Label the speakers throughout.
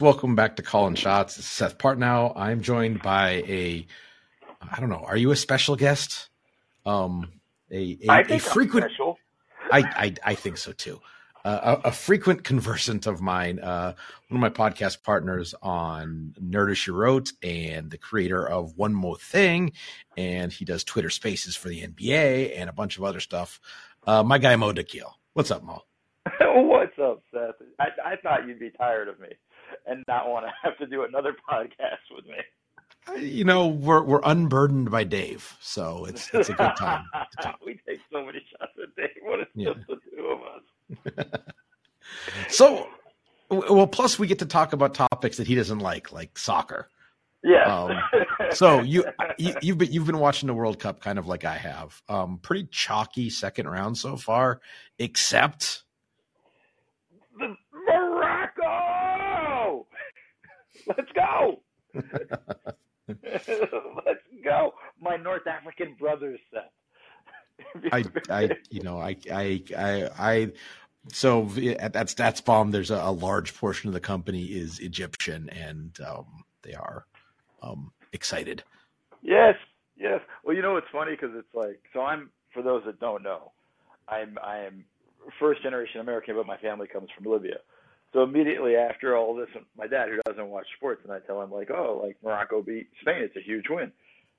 Speaker 1: Welcome back to Calling Shots. This is Seth Partnow. I'm joined by a, I don't know, are you a special guest? Um, a, a,
Speaker 2: I think
Speaker 1: a frequent.
Speaker 2: I'm special.
Speaker 1: I, I I think so too. Uh, a, a, frequent conversant of mine, uh, one of my podcast partners on Nerder She Wrote, and the creator of One Mo Thing, and he does Twitter Spaces for the NBA and a bunch of other stuff. Uh, my guy Mo Dakhil. What's up, Mo?
Speaker 2: What's up, Seth? I, I thought you'd be tired of me and not want to have to do another podcast with me.
Speaker 1: You know, we're we're unburdened by Dave, so it's it's a good time.
Speaker 2: we take so many shots a day. What is yeah. just the two of us?
Speaker 1: so, well, plus we get to talk about topics that he doesn't like, like soccer.
Speaker 2: Yeah.
Speaker 1: Um, so you, you have been you've been watching the World Cup kind of like I have. Um, pretty chalky second round so far, except
Speaker 2: the Morocco. Let's go. Let's go. My North African brothers said.
Speaker 1: I, I, you know, I, I, I, I so at, at StatsBomb, there's a, a, large portion of the company is Egyptian, and um, they are um, excited.
Speaker 2: Yes, yes. Well, you know, it's funny because it's like, so I'm for those that don't know, I'm I am first generation American, but my family comes from Libya. So immediately after all this, my dad, who doesn't watch sports, and I tell him like, oh, like Morocco beat Spain, it's a huge win.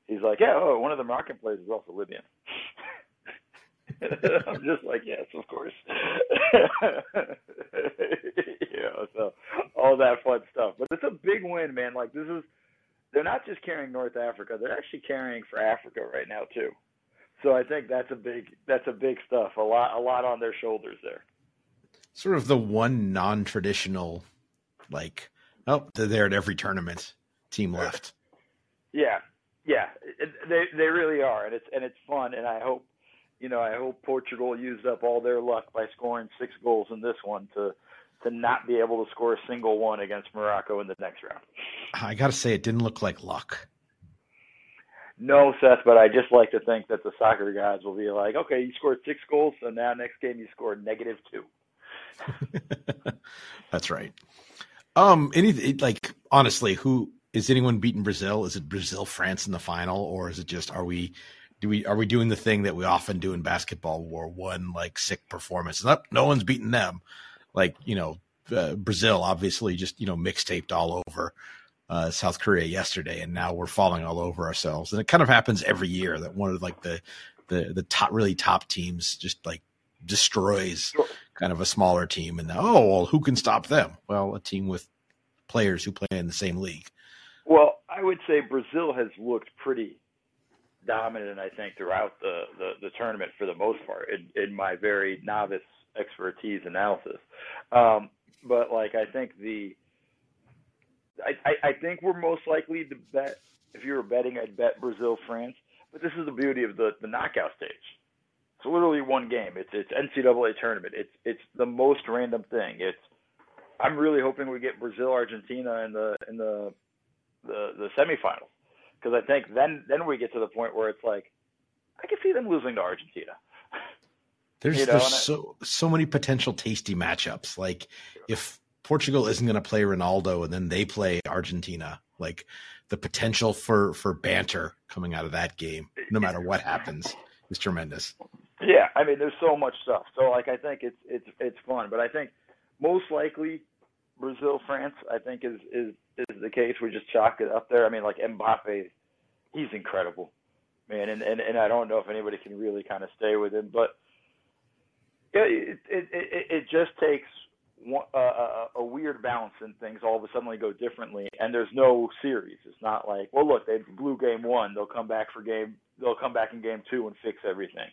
Speaker 2: He's like, yeah, oh, one of the Moroccan players is also Libyan. I'm just like, yes, of course. you know, so all that fun stuff. But it's a big win, man. Like this is, they're not just carrying North Africa; they're actually carrying for Africa right now too. So I think that's a big, that's a big stuff. A lot, a lot on their shoulders there
Speaker 1: sort of the one non-traditional, like oh they're there at every tournament team left.
Speaker 2: Yeah, yeah, they they really are, and it's and it's fun, and I hope you know I hope Portugal used up all their luck by scoring six goals in this one to to not be able to score a single one against Morocco in the next round.
Speaker 1: I got to say, it didn't look like luck.
Speaker 2: No, Seth, but I just like to think that the soccer guys will be like, okay, you scored six goals, so now next game you score negative two.
Speaker 1: That's right. Um, anything like honestly, who is anyone beating Brazil? Is it Brazil France in the final, or is it just are we do we are we doing the thing that we often do in basketball, where one like sick performance? Nope, no one's beating them. Like you know, uh, Brazil obviously just you know mixtaped all over uh, South Korea yesterday, and now we're falling all over ourselves. And it kind of happens every year that one of like the the the top really top teams just like destroys kind of a smaller team. And oh, well, who can stop them? Well, a team with players who play in the same league.
Speaker 2: Well, I would say Brazil has looked pretty dominant, I think, throughout the, the, the tournament for the most part, in, in my very novice expertise analysis. Um, but like, I think the, I, I, I think we're most likely to bet. If you were betting, I'd bet Brazil, France. But this is the beauty of the the knockout stage it's literally one game. It's it's NCAA tournament. It's it's the most random thing. It's I'm really hoping we get Brazil Argentina in the in the the the semifinals because I think then then we get to the point where it's like I can see them losing to Argentina.
Speaker 1: There's you know, there's so I, so many potential tasty matchups. Like if Portugal isn't going to play Ronaldo and then they play Argentina, like the potential for for banter coming out of that game, no matter what happens, is tremendous.
Speaker 2: I mean, there's so much stuff. So like, I think it's it's it's fun, but I think most likely Brazil France, I think is is is the case. We just chalk it up there. I mean, like Mbappe, he's incredible, man, and and and I don't know if anybody can really kind of stay with him, but it it it, it just takes one, uh, a weird balance and things all of a sudden go differently. And there's no series. It's not like well look they blew game one. They'll come back for game they'll come back in game two and fix everything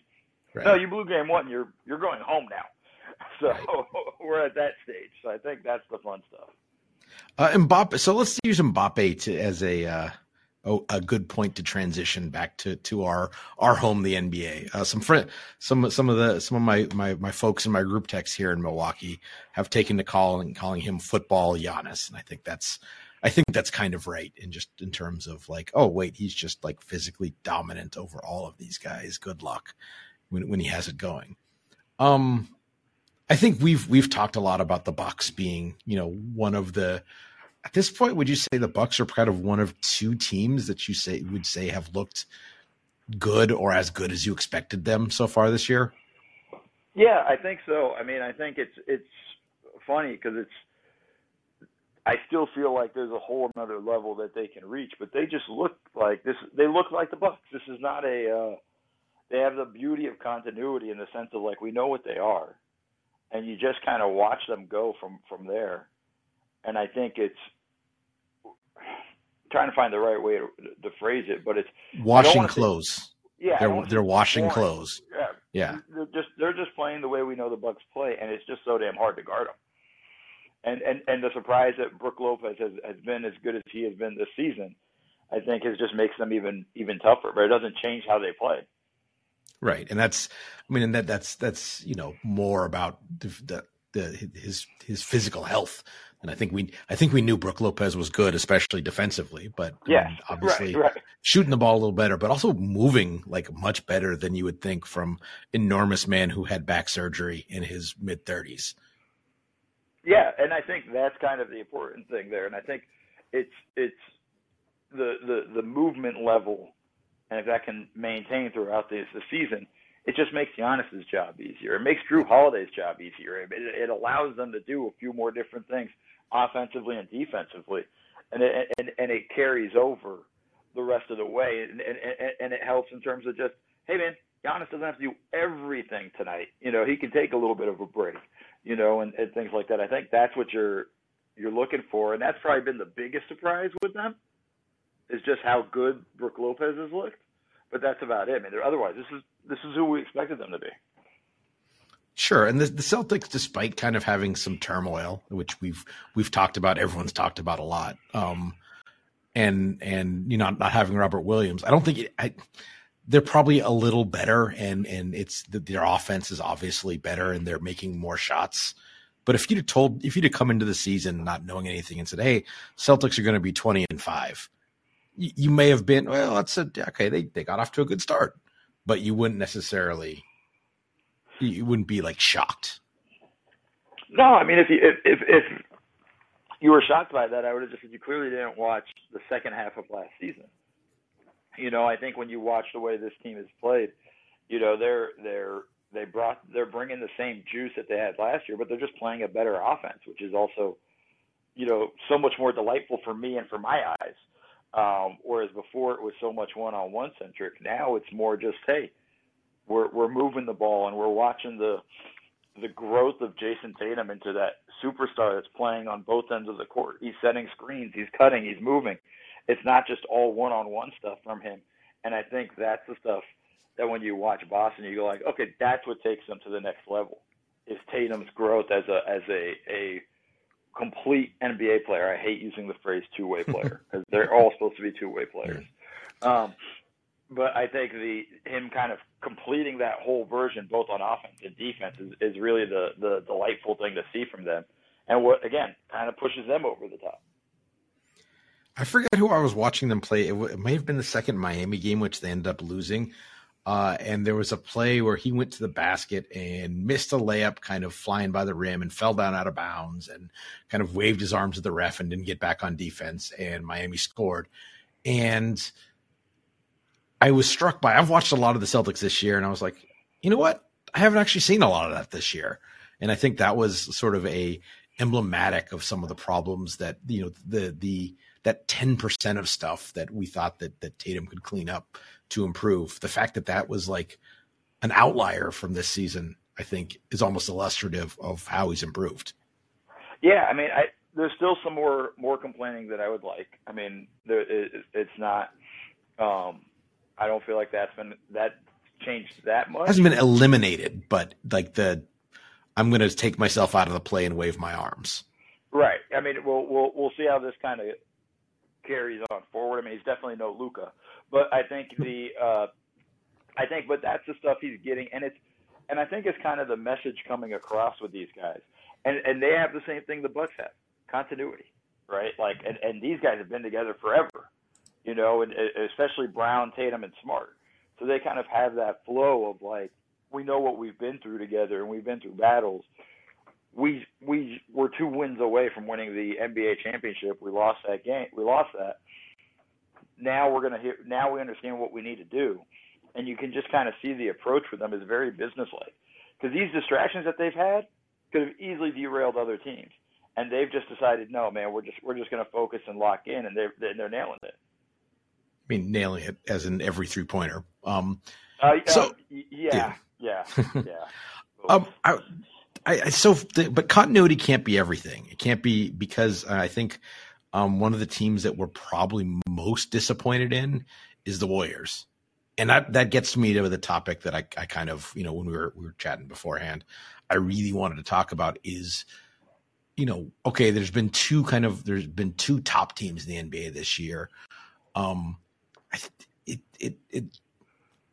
Speaker 2: Right. No, you blew game one. You're you're going home now. So right. we're at that stage. So I think that's the fun stuff.
Speaker 1: Uh, Mbappe. So let's use Mbappe to, as a uh, a good point to transition back to to our our home, the NBA. Uh, some friend, some some of the some of my my my folks in my group text here in Milwaukee have taken to calling calling him football Giannis, and I think that's I think that's kind of right in just in terms of like, oh wait, he's just like physically dominant over all of these guys. Good luck when when he has it going. Um, I think we've we've talked a lot about the Bucks being you know one of the at this point, would you say the Bucks are kind of one of two teams that you say would say have looked good or as good as you expected them so far this year?
Speaker 2: Yeah, I think so. I mean, I think it's it's funny because it's I still feel like there's a whole another level that they can reach, but they just look like this. They look like the Bucks. This is not a. Uh, they have the beauty of continuity in the sense of like we know what they are, and you just kind of watch them go from from there. And I think it's trying to find the right way to, to phrase it, but it's
Speaker 1: washing clothes.
Speaker 2: Yeah,
Speaker 1: they're they're washing
Speaker 2: boring.
Speaker 1: clothes.
Speaker 2: Yeah,
Speaker 1: yeah.
Speaker 2: They're just they're just playing the way we know the Bucks play, and it's just so damn hard to guard them and and and the surprise that Brook Lopez has has been as good as he has been this season, I think, is just makes them even even tougher. But it doesn't change how they play.
Speaker 1: Right, and that's I mean, and that that's that's you know more about the, the, the his his physical health. And I think we I think we knew Brook Lopez was good, especially defensively. But
Speaker 2: yeah,
Speaker 1: obviously
Speaker 2: right, right.
Speaker 1: shooting the ball a little better, but also moving like much better than you would think from enormous man who had back surgery in his mid thirties.
Speaker 2: Yeah, and I think that's kind of the important thing there. And I think it's it's the the the movement level, and if that can maintain throughout the the season, it just makes Giannis's job easier. It makes Jrue Holiday's job easier. It, it allows them to do a few more different things offensively and defensively, and it, and and it carries over the rest of the way, and and and it helps in terms of just hey man, Giannis doesn't have to do everything tonight. You know, he can take a little bit of a break you know, and, and things like that. I think that's what you're you're looking for, and that's probably been the biggest surprise with them is just how good Brook Lopez has looked. But that's about it. I mean, otherwise, this is this is who we expected them to be.
Speaker 1: Sure, and the, the, Celtics, despite kind of having some turmoil, which we've we've talked about, everyone's talked about a lot, um, and and you know not, not having Robert Williams, I don't think it, I, they're probably a little better, and and it's their offense is obviously better, and they're making more shots. But if you'd have told, if you'd have come into the season not knowing anything and said, "Hey, Celtics are going to be twenty and five," you, may have been, well, that's a okay. They they got off to a good start, but you wouldn't necessarily, you wouldn't be like shocked.
Speaker 2: No, I mean, if you if if, if you were shocked by that, I would have just said you clearly didn't watch the second half of last season. You know, I think when you watch the way this team has played, you know, they're they're they brought they're bringing the same juice that they had last year, but they're just playing a better offense, which is also, you know, so much more delightful for me and for my eyes. Um, whereas before it was so much one-on-one centric. Now it's more just hey, we're we're moving the ball and we're watching the the growth of Jayson Tatum into that superstar that's playing on both ends of the court. He's setting screens, he's cutting, he's moving it's not just all one-on-one stuff from him. And I think that's the stuff that when you watch Boston, you go like, okay, that's what takes them to the next level. Is Tatum's growth as a as a a complete NBA player. I hate using the phrase two-way player because they're all supposed to be two-way players. Um, but I think the him kind of completing that whole version, both on offense and defense, is, is really the the delightful thing to see from them, and what again kind of pushes them over the top.
Speaker 1: I forget who I was watching them play. It, it may have been the second Miami game, which they ended up losing. Uh, and there was a play where he went to the basket and missed a layup, kind of flying by the rim, and fell down out of bounds, and kind of waved his arms at the ref and didn't get back on defense. And Miami scored. And I was struck by. I've watched a lot of the Celtics this year, and I was like, you know what? I haven't actually seen a lot of that this year. And I think that was sort of a emblematic of some of the problems that you know the the that 10% of stuff that we thought that that Tatum could clean up to improve. The fact that that was like an outlier from this season, I think, is almost illustrative of how he's improved.
Speaker 2: Yeah, I mean, I, there's still some more more complaining that I would like. I mean, there, it, it's not. Um, I don't feel like that's been that changed that much.
Speaker 1: It hasn't been eliminated, but like the, I'm going to take myself out of the play and wave my arms.
Speaker 2: Right. I mean, we'll we'll we'll see how this kind of carries on forward. I mean, he's definitely no Luka, but I think the uh, I think, but that's the stuff he's getting, and it's and I think it's kind of the message coming across with these guys, and and they have the same thing the Bucks have, continuity, right? Like, and and these guys have been together forever, you know, and especially Brown, Tatum, and Smart, so they kind of have that flow of like we know what we've been through together, and we've been through battles. We we were two wins away from winning the NBA championship. We lost that game. We lost that. Now we're gonna hear. Now we understand what we need to do, and you can just kind of see the approach with them is very businesslike. Because these distractions that they've had could have easily derailed other teams, and they've just decided, no, man, we're just we're just gonna focus and lock in, and they're they're nailing it.
Speaker 1: I mean, nailing it as in every three pointer. Um,
Speaker 2: uh, so uh, yeah, yeah, yeah. yeah.
Speaker 1: um, I, I, so, but continuity can't be everything. It can't be because I think um, one of the teams that we're probably most disappointed in is the Warriors, and that that gets me to the topic that I, I kind of you know when we were we were chatting beforehand, I really wanted to talk about is, you know, okay, there's been two kind of there's been two top teams in the NBA this year. Um, it it it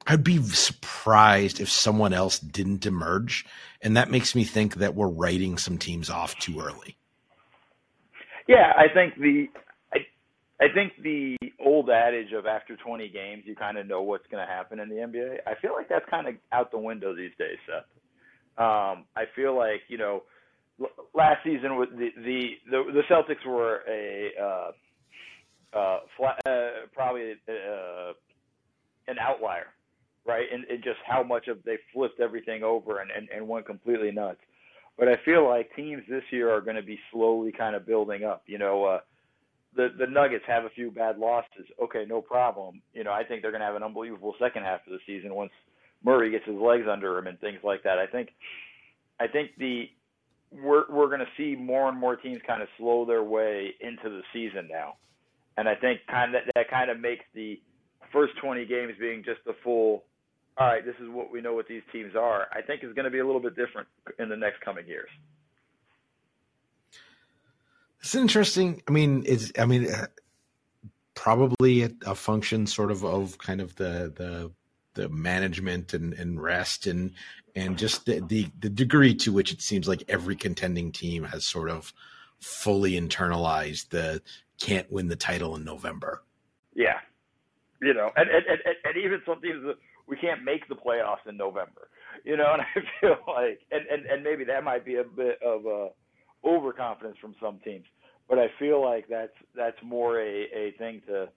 Speaker 1: I'd be surprised if someone else didn't emerge, and that makes me think that we're writing some teams off too early.
Speaker 2: Yeah, I think the I, I think the old adage of after 20 games you kind of know what's going to happen in the NBA. I feel like that's kind of out the window these days, Seth. Um, I feel like you know last season with the the the, the Celtics were a uh, uh, flat, uh, probably uh, an outlier right? And, and just how much of they flipped everything over and, and, and went completely nuts. But I feel like teams this year are going to be slowly kind of building up. You know, uh, the the Nuggets have a few bad losses. Okay, no problem. You know, I think they're going to have an unbelievable second half of the season once Murray gets his legs under him and things like that. I think, I think the we're we're going to see more and more teams kind of slow their way into the season now, and I think kind of that kind of makes the first 20 games being just the full all right, this is what we know what these teams are, I think is going to be a little bit different in the next coming years.
Speaker 1: It's interesting. I mean, it's I mean, uh, probably a, a, function sort of of kind of the the the management and, and rest and and just the, the the degree to which it seems like every contending team has sort of fully internalized the can't win the title in November.
Speaker 2: Yeah, you know, and and, and, and even some teams we can't make the playoffs in November. You know, and I feel like and and, and maybe that might be a bit of a overconfidence from some teams. But I feel like that's that's more a, a thing to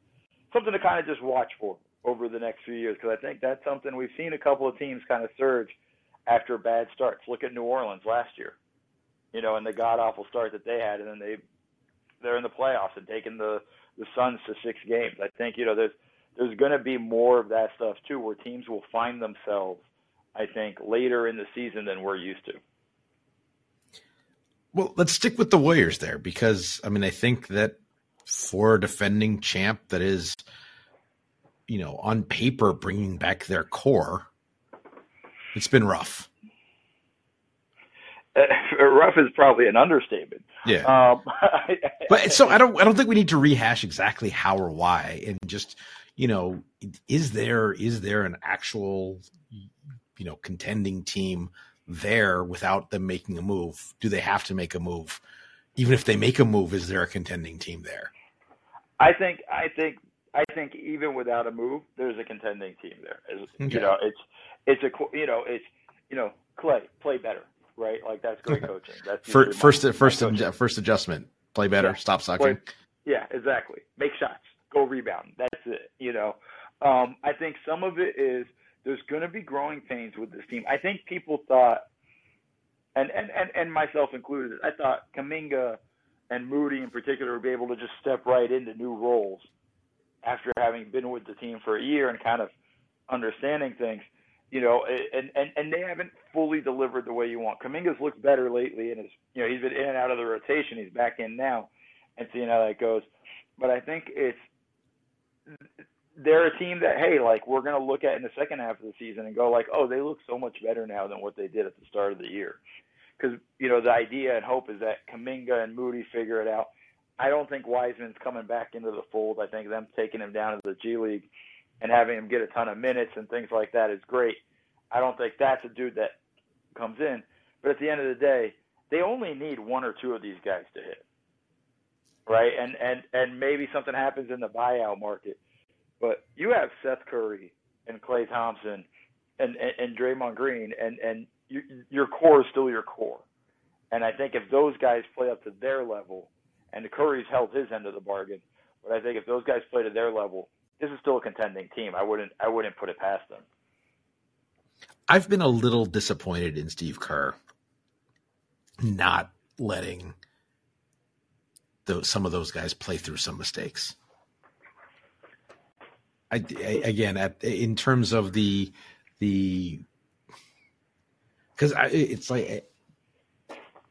Speaker 2: something to kind of just watch for over the next few years because I think that's something we've seen a couple of teams kind of surge after bad starts. Look at New Orleans last year, you know, and the god awful start that they had, and then they they're in the playoffs and taking the the Suns to six games. I think you know there's there's going to be more of that stuff too, where teams will find themselves, I think, later in the season than we're used to.
Speaker 1: Well, let's stick with the Warriors there because I mean I think that for a defending champ that is, you know, on paper bringing back their core, it's been rough.
Speaker 2: Uh, rough is probably an understatement.
Speaker 1: Yeah. Um, but so I don't I don't think we need to rehash exactly how or why, and just you know, is there is there an actual you know contending team there without them making a move? Do they have to make a move? Even if they make a move, is there a contending team there?
Speaker 2: I think I think I think even without a move, there's a contending team there. Okay. You know, it's it's a you know it's you know Klay play better, right? Like that's great coaching. That's
Speaker 1: first uh, first my, first, my first adjustment. Play better. Yeah. Stop sucking. Play,
Speaker 2: yeah, exactly. Make shots go rebound. That's. You know, um, I think some of it is there's going to be growing pains with this team. I think people thought, and and and, and myself included, I thought Kuminga and Moody in particular would be able to just step right into new roles after having been with the team for a year and kind of understanding things. You know, and and and they haven't fully delivered the way you want. Kuminga's looked better lately, and is you know he's been in and out of the rotation. He's back in now, and seeing how that goes. But I think it's they're a team that hey, like we're going to look at in the second half of the season and go like, oh, they look so much better now than what they did at the start of the year. Because you know the idea and hope is that Kuminga and Moody figure it out. I don't think Wiseman's coming back into the fold. I think them taking him down to the G League and having him get a ton of minutes and things like that is great. I don't think that's a dude that comes in. But at the end of the day, they only need one or two of these guys to hit right? And and and maybe something happens in the buyout market, but you have Steph Curry and Klay Thompson and and, and Draymond Green, and and you, your core is still your core, And I think if those guys play up to their level, and the Curry's held his end of the bargain, but I think if those guys play to their level, this is still a contending team. I wouldn't I wouldn't put it past them.
Speaker 1: I've been a little disappointed in Steve Kerr not letting those, some of those guys play through some mistakes. I, I, again, at, in terms of the the because it's like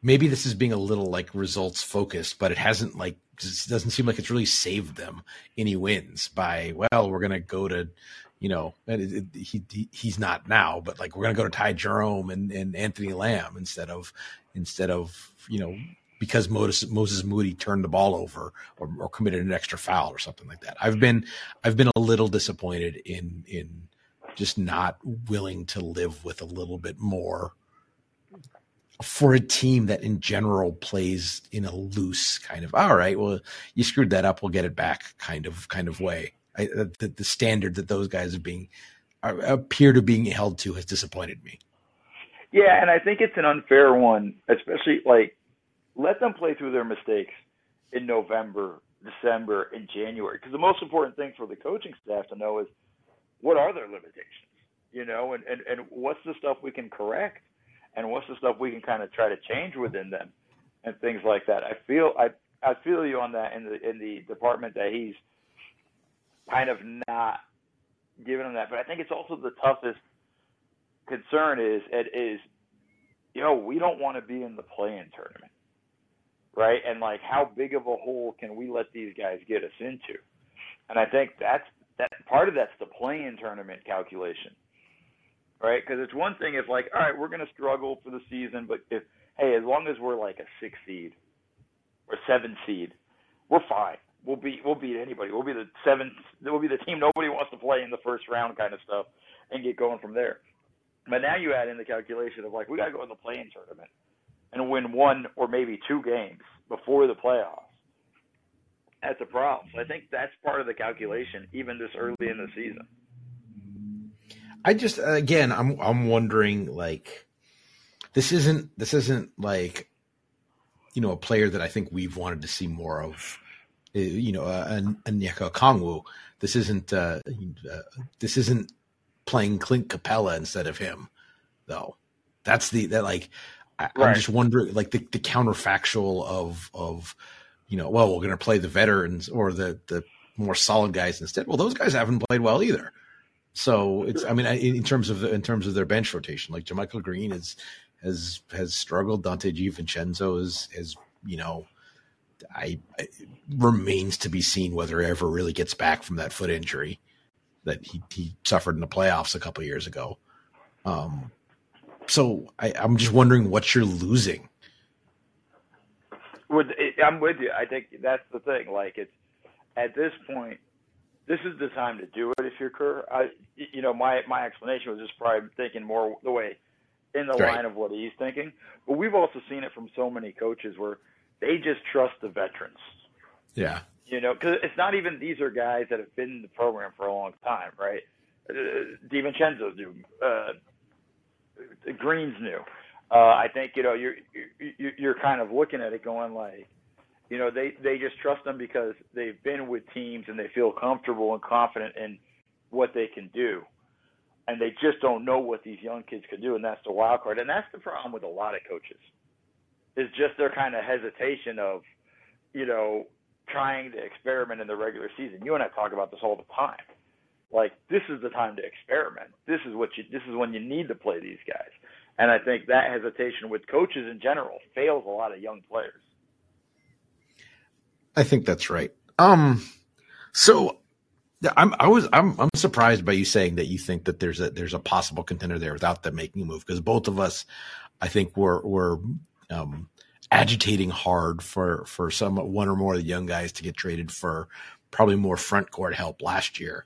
Speaker 1: maybe this is being a little like results focused, but it hasn't like it doesn't seem like it's really saved them any wins by well we're gonna go to you know it, it, he, he, he's not now but like we're gonna go to Ty Jerome and, and Anthony Lamb instead of instead of you know because Moses, Moses Moody turned the ball over or, or, committed an extra foul or something like that. I've been I've been a little disappointed in in just not willing to live with a little bit more for a team that in general plays in a loose kind of all right well you screwed that up we'll get it back kind of kind of way I, uh, the, the standard that those guys are being are, appear to being held to has disappointed me
Speaker 2: yeah and i think it's an unfair one especially like let them play through their mistakes in November, December, and January. Because the most important thing for the coaching staff to know is what are their limitations, you know, and, and, and what's the stuff we can correct and what's the stuff we can kind of try to change within them and things like that. I feel I I feel you on that in the in the department that he's kind of not giving them that. But I think it's also the toughest concern is it is you know, we don't want to be in the play-in tournament right? And like, how big of a hole can we let these guys get us into? And I think that's that part of that's the play-in tournament calculation, right? Because it's one thing if like, all right, we're going to struggle for the season, but if hey, as long as we're like a six seed or seven seed, we're fine. We'll beat we'll beat anybody. We'll be the seventh. We'll be the team nobody wants to play in the first round kind of stuff, and get going from there. But now you add in the calculation of like we got to go in the play-in tournament and win one or maybe two games before the playoffs. That's a problem. So I think that's part of the calculation, even this early in the season.
Speaker 1: I just again, I'm I'm wondering like this isn't this isn't like you know a player that I think we've wanted to see more of. Uh, you know, uh, Onyeka Okongwu. This isn't uh, uh, this isn't playing Clint Capela instead of him, though. That's the that like I, am just wondering, like the, the counterfactual of of you know, well, we're going to play the veterans or the the more solid guys instead. Well, those guys haven't played well either. So it's, I mean, in terms of the, in terms of their bench rotation, like JaMychal Green is has has struggled. Donte DiVincenzo is is you know, I, I remains to be seen whether he ever really gets back from that foot injury that he he suffered in the playoffs a couple years ago. Um, so I, am just wondering what you're losing.
Speaker 2: With, I'm with you. I think that's the thing. Like it's at this point, this is the time to do it. If you're Kerr, I, you know, my my explanation was just probably thinking more the way in the right. line of what he's thinking. But we've also seen it from so many coaches where they just trust the veterans.
Speaker 1: Yeah.
Speaker 2: You know, because it's not even these are guys that have been in the program for a long time, right? Uh, DiVincenzo's new. Uh, Green's new. Uh, I think you know you're you're kind of looking at it going like, you know, they they just trust them because they've been with teams and they feel comfortable and confident in what they can do, and they just don't know what these young kids can do, and that's the wild card, and that's the problem with a lot of coaches, is just their kind of hesitation of, you know, trying to experiment in the regular season. You and I talk about this all the time like this is the time to experiment. This is what you this is when you need to play these guys. And I think that hesitation with coaches in general fails a lot of young players.
Speaker 1: I think that's right. Um so I'm I was I'm I'm surprised by you saying that you think that there's a there's a possible contender there without them making a move because both of us I think were were um agitating hard for for some one or more of the young guys to get traded for probably more front court help last year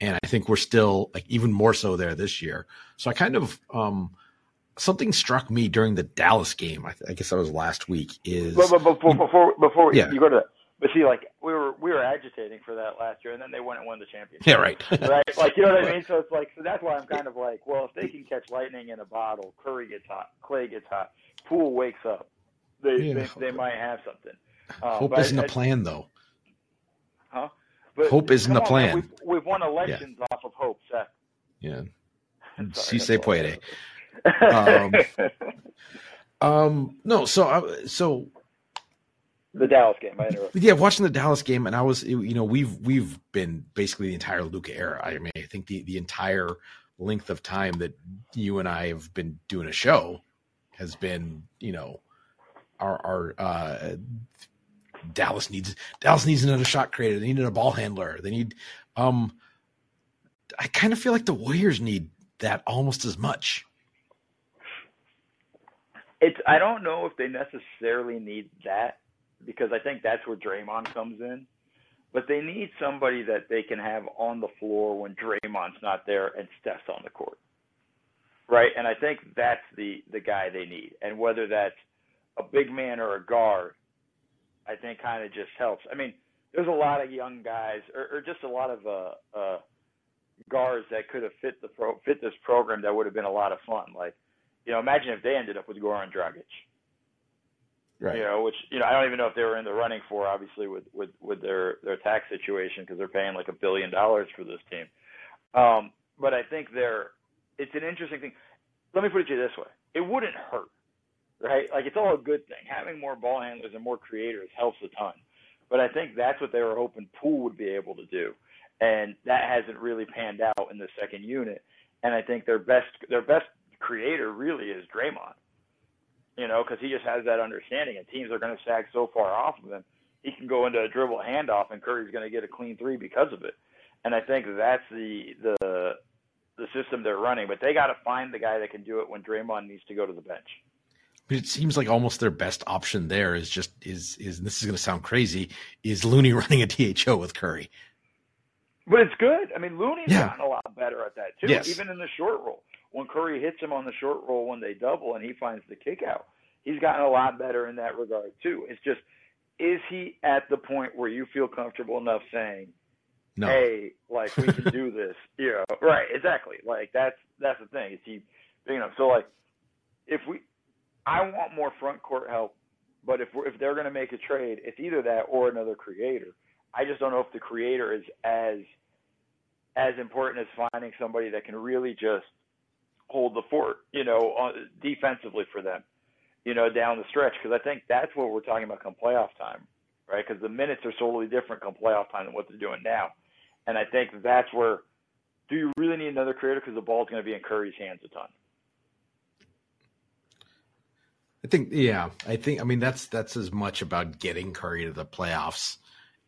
Speaker 1: and I think we're still like even more so there this year. So I kind of um, something struck me during the Dallas game. I, I guess that was last week. Is
Speaker 2: but, but before before before yeah. you go to that, but see, like we were we were agitating for that last year, and then they went and won the championship.
Speaker 1: Yeah, right.
Speaker 2: right, like you know what I mean. So it's like so that's why I'm kind of like, well, if they can catch lightning in a bottle, Curry gets hot, Klay gets hot, Poole wakes up, they yeah. they, they, might have something.
Speaker 1: Um, Hope isn't I, a plan, though. But Hope isn't the plan.
Speaker 2: We've, we've, won elections yeah. off of hope, Seth.
Speaker 1: Yeah. si se puede. um, um, no, so I, so
Speaker 2: the Dallas game. I
Speaker 1: Yeah, watching the Dallas game, and I was, you know, we've we've been basically the entire Luka era. I mean, I think the the entire length of time that you and I have been doing a show has been, you know, our our uh, Dallas needs Dallas needs another shot creator. They need a ball handler. They need. Um, I kind of feel like the Warriors need that almost as much.
Speaker 2: It's. I don't know if they necessarily need that because I think that's where Draymond comes in. But they need somebody that they can have on the floor when Draymond's not there and Steph's on the court. Right? And I think that's the the guy they need. And whether that's a big man or a guard, I think kind of just helps. I mean, there's a lot of young guys or, or just a lot of uh uh guards that could have fit the pro fit this program that would have been a lot of fun. Like, you know, imagine if they ended up with Goran Dragic Right. You know, which you know I don't even know if they were in the running for obviously with with with their their tax situation because they're paying like a billion dollars for this team. Um, but I think they're it's an interesting thing. Let me put it to you this way: it wouldn't hurt, right? Like it's all a good thing. Having more ball handlers and more creators helps a ton. But I think that's what they were hoping Poole would be able to do, and that hasn't really panned out in the second unit. And I think their best their best creator really is Draymond you know, because he just has that understanding, and teams are going to sag so far off of him. He can go into a dribble handoff, and Curry's going to get a clean three because of it. And I think that's the the the system they're running. But they got to find the guy that can do it when Draymond needs to go to the bench.
Speaker 1: But it seems like almost their best option there is just is is this is going to sound crazy is Looney running a DHO with Curry.
Speaker 2: But it's good. I mean, Looney's
Speaker 1: yeah.
Speaker 2: gotten a lot better at that too,
Speaker 1: yes.
Speaker 2: even in the short roll when Curry hits him on the short roll when they double and he finds the kick out. He's gotten a lot better in that regard too. It's just is he at the point where you feel comfortable enough saying,
Speaker 1: no.
Speaker 2: "Hey, like we can do this," you know? Right? Exactly. Like that's that's the thing. Is he big enough? So like, if we, I want more front court help, but if if they're going to make a trade, it's either that or another creator. I just don't know if the creator is as as important as finding somebody that can really just hold the fort, you know, on, defensively for them, you know, down the stretch. Because I think that's what we're talking about come playoff time, right? Because the minutes are totally different come playoff time than what they're doing now. And I think that's where do you really need another creator because the ball's going to be in Curry's hands a ton.
Speaker 1: I think, yeah, I think, I mean, that's that's as much about getting Curry to the playoffs,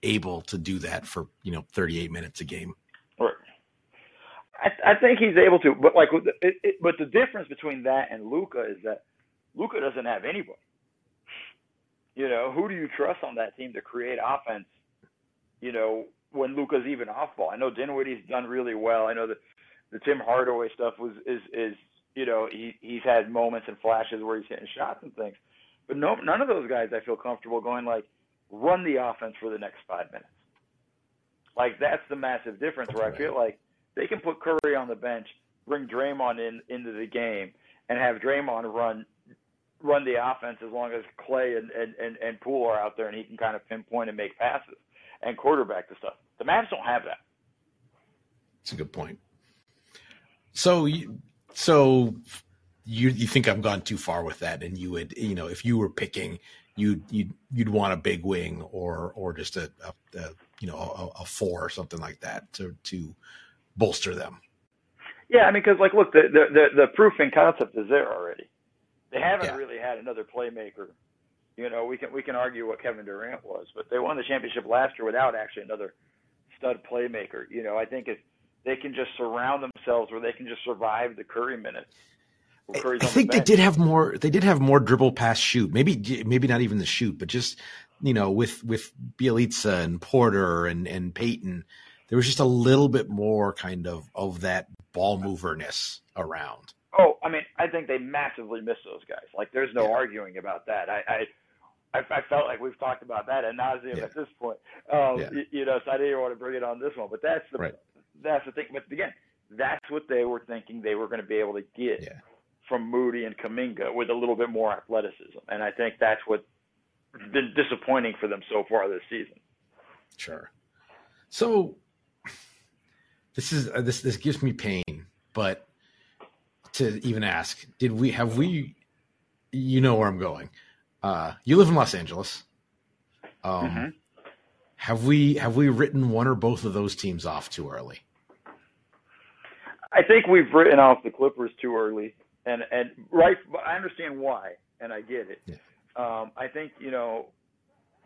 Speaker 1: able to do that for you know 38 minutes a game.
Speaker 2: Right. I, I think he's able to, but like, it, it, but the difference between that and Luka is that Luka doesn't have anybody. You know, who do you trust on that team to create offense? You know, when Luka's even off ball. I know Dinwiddie's done really well. I know that the Tim Hardaway stuff was is is you know he he's had moments and flashes where he's hitting shots and things, but no none of those guys I feel comfortable going like run the offense for the next five minutes. Like that's the massive difference where I feel like they can put Curry on the bench, bring Draymond in into the game, and have Draymond run run the offense as long as Klay and, and, and, and Poole are out there and he can kind of pinpoint and make passes and quarterback the stuff. The Mavs don't have that.
Speaker 1: That's a good point. So you, so you you think I've gone too far with that, and you would you know if you were picking, you'd you'd you'd want a big wing or or just a, a, a you know a, a, four or something like that to to bolster them.
Speaker 2: Yeah, I mean, because like, look, the, the the the proof in concept is there already. They haven't yeah. really had another playmaker. You know, we can we can argue what Kevin Durant was, but they won the championship last year without actually another stud playmaker. You know, I think if they can just surround themselves where they can just survive the Curry minutes.
Speaker 1: I think the they did have more. They did have more dribble pass shoot. Maybe maybe not even the shoot, but just you know with with Bjelica and Porter and and Payton, there was just a little bit more kind of of that ball moverness around.
Speaker 2: Oh, I mean, I think they massively missed those guys. Like, there's no yeah. arguing about that. I, I, I, felt like we've talked about that at nauseum yeah. at this point. Um, yeah. you, you know, so I didn't want to bring it on this one, but that's the
Speaker 1: right.
Speaker 2: That's the thing. But again, that's what they were thinking they were going to be able to get from Moody and Kuminga with a little bit more athleticism, and I think that's what's been disappointing for them so far this season.
Speaker 1: Sure. So this is uh, this this gives me pain, but to even ask, did we have we? You know where I'm going. Uh, you live in Los Angeles. Um, mm-hmm. Have we have we written one or both of those teams off too early?
Speaker 2: I think we've written off the Clippers too early, and and right. I understand why, and I get it. Yeah. Um, I think you know,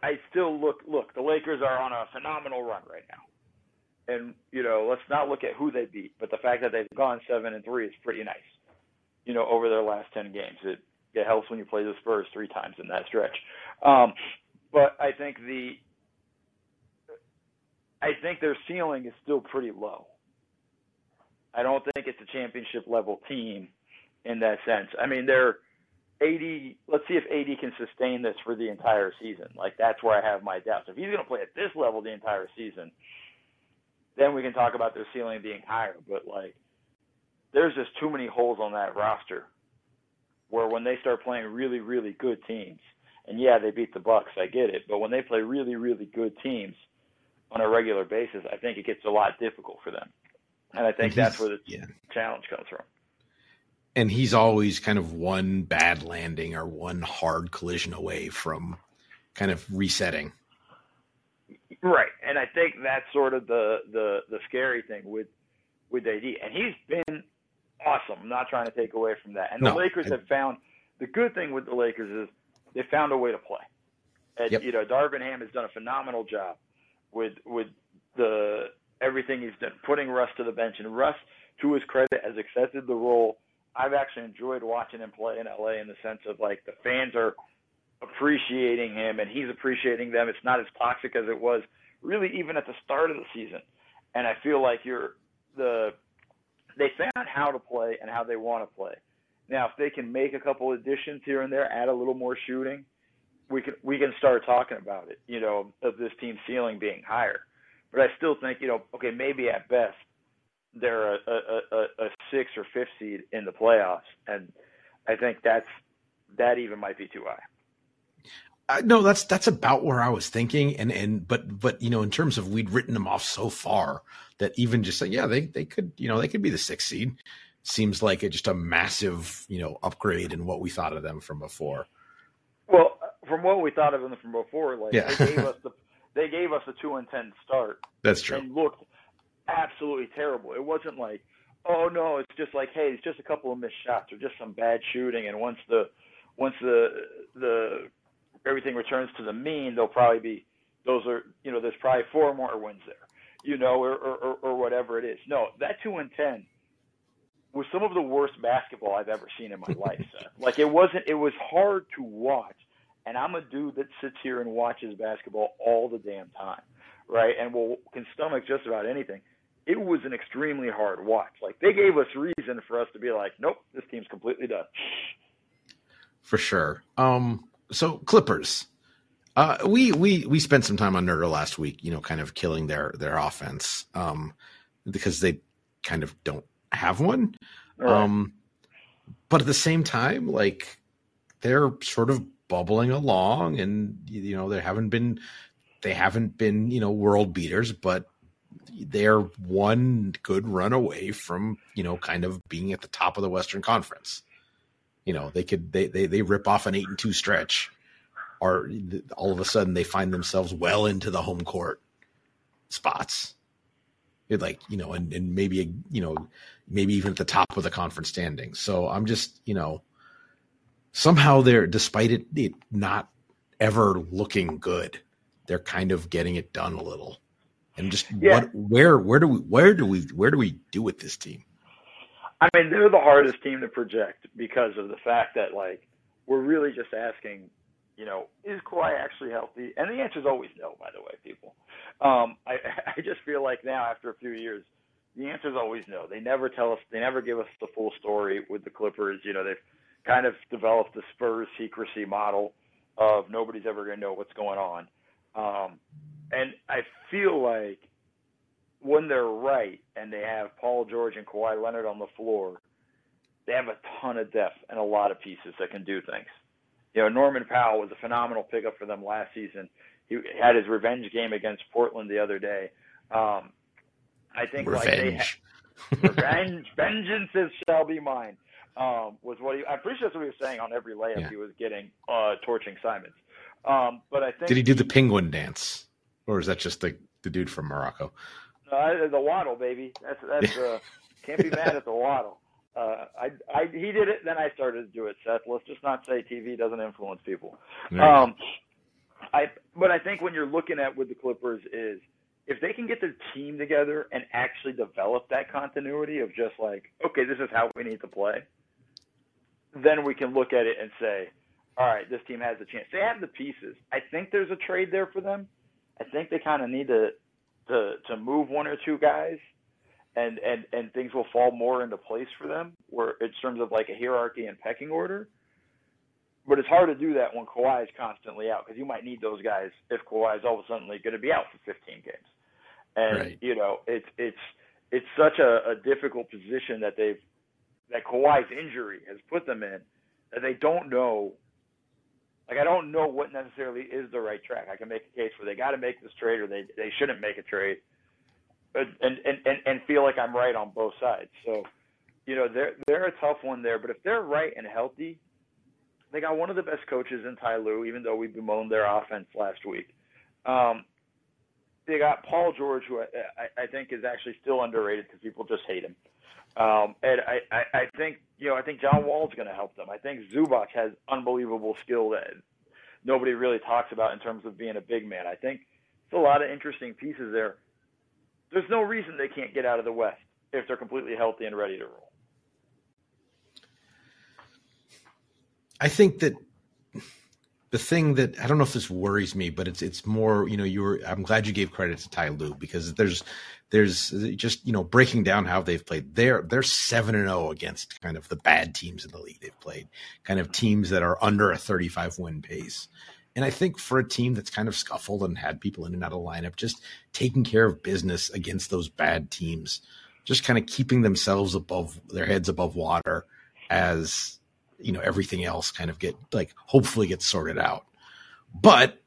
Speaker 2: I still look look. The Lakers are on a phenomenal run right now, and you know, let's not look at who they beat, but the fact that they've gone seven and three is pretty nice. You know, over their last ten games, it it helps when you play the Spurs three times in that stretch. Um, but I think the I think their ceiling is still pretty low. I don't think it's a championship level team in that sense. I mean, they're 80. Let's see if AD can sustain this for the entire season. Like that's where I have my doubts. If he's going to play at this level the entire season, then we can talk about their ceiling being higher. But like, there's just too many holes on that roster. Where when they start playing really, really good teams, and yeah, they beat the Bucks, I get it. But when they play really, really good teams on a regular basis, I think it gets a lot difficult for them. And I think and that's where the yeah. challenge comes from.
Speaker 1: And he's always kind of one bad landing or one hard collision away from kind of resetting.
Speaker 2: Right. And I think that's sort of the the the scary thing with with AD. And he's been awesome. I'm not trying to take away from that. And no, the Lakers I, have found the good thing with the Lakers is they found a way to play. And yep. you know, Darvin Ham has done a phenomenal job with with the everything he's done, putting Russ to the bench. And Russ, to his credit, has accepted the role. I've actually enjoyed watching him play in LA in the sense of like the fans are appreciating him and he's appreciating them. It's not as toxic as it was really even at the start of the season. And I feel like you're the they found how to play and how they want to play. Now, if they can make a couple additions here and there, add a little more shooting, we can we can start talking about it. You know, of this team ceiling being higher. But I still think, you know, okay, maybe at best they're a, a, a, a six or fifth seed in the playoffs, and I think that's that even might be too high.
Speaker 1: Uh, no, that's that's about where I was thinking, and and but but you know, in terms of we'd written them off so far that even just like yeah, they they could you know they could be the sixth seed. Seems like a, just a massive you know upgrade in what we thought of them from before.
Speaker 2: Well, from what we thought of them from before, like yeah. they gave us the they gave us a two and ten start.
Speaker 1: That's true.
Speaker 2: And looked absolutely terrible. It wasn't like, oh no, it's just like, hey, it's just a couple of missed shots or just some bad shooting. And once the once the the everything returns to the mean, there'll probably be those are you know there's probably four more wins there, you know, or or, or whatever it is. No, that two and ten was some of the worst basketball I've ever seen in my life. Like it wasn't. It was hard to watch and I'm a dude that sits here and watches basketball all the damn time, right? And will can stomach just about anything. It was an extremely hard watch. Like they gave us reason for us to be like, nope, this team's completely done.
Speaker 1: For sure. Um. So Clippers. Uh, we we we spent some time on Nerder last week, you know, kind of killing their their offense, um, because they kind of don't have one. Right. Um, but at the same time, like they're sort of bubbling along, and you know they haven't been they haven't been you know world beaters, but they're one good run away from you know kind of being at the top of the Western Conference. You know they could they they they rip off an eight and two stretch, or all of a sudden they find themselves well into the home court spots. It like you know, and, and maybe you know, maybe even at the top of the conference standings. So I'm just you know, somehow they're despite it, it not ever looking good they're kind of getting it done a little. And just yeah. what where where do we where do we where do we do with this team?
Speaker 2: I mean they're the hardest team to project because of the fact that like we're really just asking you know is Kawhi actually healthy? And the answer is always no by the way people. Um i i just feel like now after a few years the answer is always no. They never tell us they never give us the full story with the clippers. You know they've kind of developed the Spurs secrecy model of nobody's ever going to know what's going on. Um, and I feel like when they're right and they have Paul George and Kawhi Leonard on the floor, they have a ton of depth and a lot of pieces that can do things. You know, Norman Powell was a phenomenal pickup for them last season. He had his revenge game against Portland the other day. Um, I think
Speaker 1: revenge.
Speaker 2: like they ha- revenge, vengeance is shall be mine. Um, was what he. I'm pretty sure that's what he was saying on every layup yeah. he was getting, uh, torching Simons. Um, but I think
Speaker 1: did he do the penguin dance, or is that just the the dude from Morocco?
Speaker 2: No, the waddle, baby. That's that's uh, can't be mad at the waddle. Uh, I, I, he did it, then I started to do it. Seth, let's just not say TV doesn't influence people. Um, I, but I think when you're looking at with the Clippers is if they can get their team together and actually develop that continuity of just like, okay, this is how we need to play, then we can look at it and say, all right, this team has a chance. They have the pieces. I think there's a trade there for them. I think they kind of need to to to move one or two guys, and and and things will fall more into place for them, where in terms of like a hierarchy and pecking order. But it's hard to do that when Kawhi is constantly out because you might need those guys if Kawhi is all of a sudden going to be out for 15 games, and right. you know it's it's it's such a, a difficult position that they've that Kawhi's injury has put them in that they don't know. Like I don't know what necessarily is the right track. I can make a case where they got to make this trade or they they shouldn't make a trade, and and and and feel like I'm right on both sides. So, you know, they're they're a tough one there. But if they're right and healthy, they got one of the best coaches in Ty Lue, even though we bemoaned their offense last week. Um, they got Paul George, who I, I, I think is actually still underrated because people just hate him. Um, and I, I, I think you know I think John Wall's going to help them. I think Zubac has unbelievable skill that nobody really talks about in terms of being a big man. I think it's a lot of interesting pieces there. There's no reason they can't get out of the West if they're completely healthy and ready to roll.
Speaker 1: I think that the thing that I don't know if this worries me, but it's it's more you know you were I'm glad you gave credit to Ty Lue because there's there's just you know breaking down how they've played. They're they're seven and zero oh against kind of the bad teams in the league. They've played kind of teams that are under a 35 win pace. And I think for a team that's kind of scuffled and had people in and out of lineup, just taking care of business against those bad teams, just kind of keeping themselves above their heads above water as you know everything else kind of get like hopefully gets sorted out. But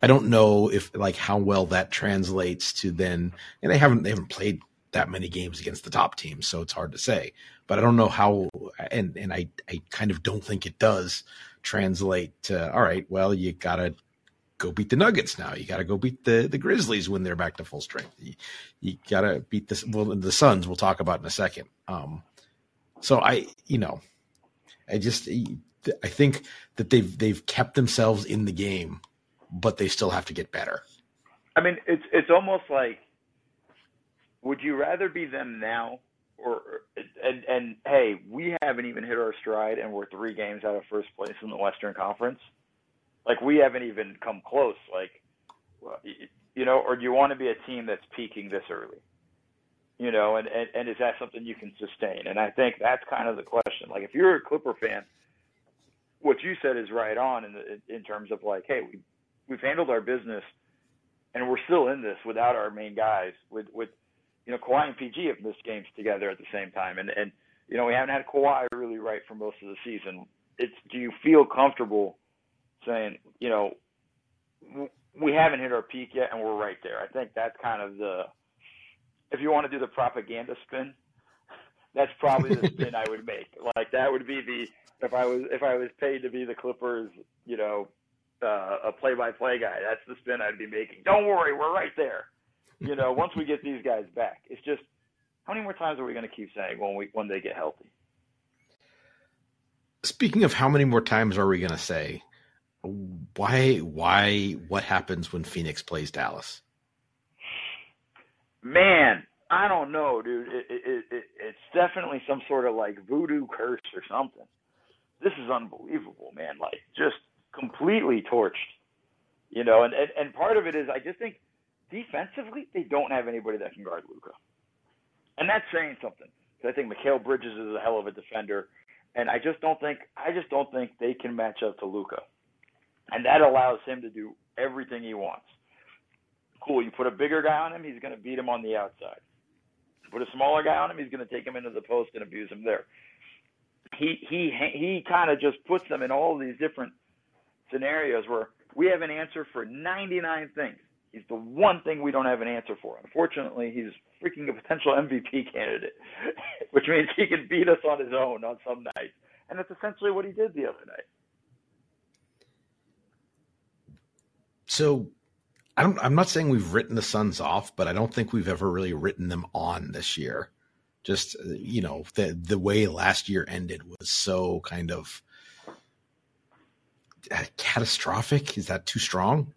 Speaker 1: I don't know if like how well that translates to then and they haven't they haven't played that many games against the top teams, so it's hard to say. But I don't know how and and I I kind of don't think it does translate to all right, well you gotta go beat the Nuggets now. You got to go beat the the Grizzlies when they're back to full strength. You, you got to beat the well the Suns. We'll talk about in a second. Um, so I you know I just I think that they've they've kept themselves in the game, but they still have to get better.
Speaker 2: I mean, it's it's almost like, would you rather be them now, or and and hey, we haven't even hit our stride, and we're three games out of first place in the Western Conference, like we haven't even come close, like, you know, or do you want to be a team that's peaking this early? you know, and, and, and is that something you can sustain? And I think that's kind of the question. Like, if you're a Clipper fan, what you said is right on in the, in terms of like, hey, we we've handled our business, and we're still in this without our main guys. With with you know, Kawhi and PG have missed games together at the same time, and and you know, we haven't had Kawhi really right for most of the season. It's do you feel comfortable saying, you know, we haven't hit our peak yet, and we're right there? I think that's kind of the if you want to do the propaganda spin, that's probably the spin I would make. Like that would be the if I was if I was paid to be the Clippers, you know, uh, a play-by-play guy. That's the spin I'd be making. Don't worry, we're right there. You know, once we get these guys back, it's just how many more times are we going to keep saying when we when they get healthy?
Speaker 1: Speaking of how many more times are we going to say? Why? Why? What happens when Phoenix plays Dallas?
Speaker 2: man, I don't know, dude. It, it, it, it's definitely some sort of like voodoo curse or something. This is unbelievable, man. Like just completely torched, you know. And and, and part of it is I just think defensively they don't have anybody that can guard Luka. and that's saying something. Because I think Mikal Bridges is a hell of a defender, and I just don't think I just don't think they can match up to Luka. and that allows him to do everything he wants. Cool. You put a bigger guy on him, he's going to beat him on the outside. Put a smaller guy on him, he's going to take him into the post and abuse him there. he he he kind of just puts them in all these different scenarios where we have an answer for 99 things. He's the one thing we don't have an answer for. Unfortunately, he's freaking a potential MVP candidate, which means he can beat us on his own on some nights. And that's essentially what he did the other night.
Speaker 1: So I don't, I'm not saying we've written the Suns off, but I don't think we've ever really written them on this year. Just you know, the the way last year ended was so kind of catastrophic. Is that too strong?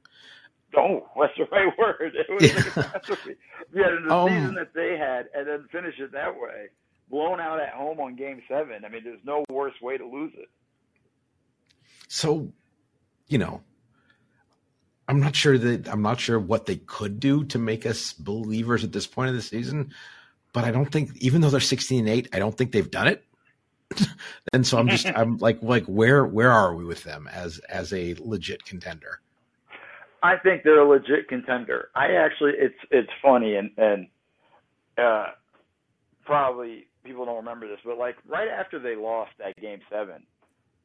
Speaker 2: No, that's the right word. It was a catastrophe. Yeah, the um, season that they had, and then finish it that way, blown out at home on Game Seven. I mean, there's no worse way to lose it.
Speaker 1: So, you know, I'm not sure that I'm not sure what they could do to make us believers at this point of the season, but I don't think even though they're 16 and 8, I don't think they've done it. and so I'm just I'm like like where where are we with them as as a legit contender?
Speaker 2: I think they're a legit contender. I actually it's it's funny and and uh probably people don't remember this, but like right after they lost that game 7,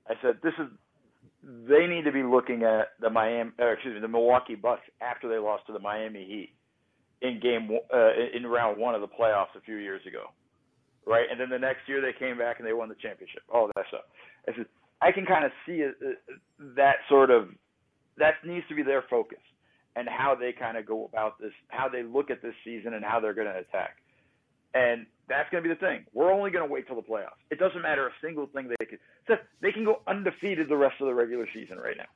Speaker 2: I said this is they need to be looking at the Miami, or excuse me, the Milwaukee Bucks after they lost to the Miami Heat in game uh, in round one of the playoffs a few years ago, right? And then the next year they came back and they won the championship. All that stuff. I said I can kind of see it, uh, that sort of that needs to be their focus and how they kind of go about this, how they look at this season and how they're going to attack. And that's going to be the thing. We're only going to wait till the playoffs. It doesn't matter a single thing they can. They can go undefeated the rest of the regular season right now.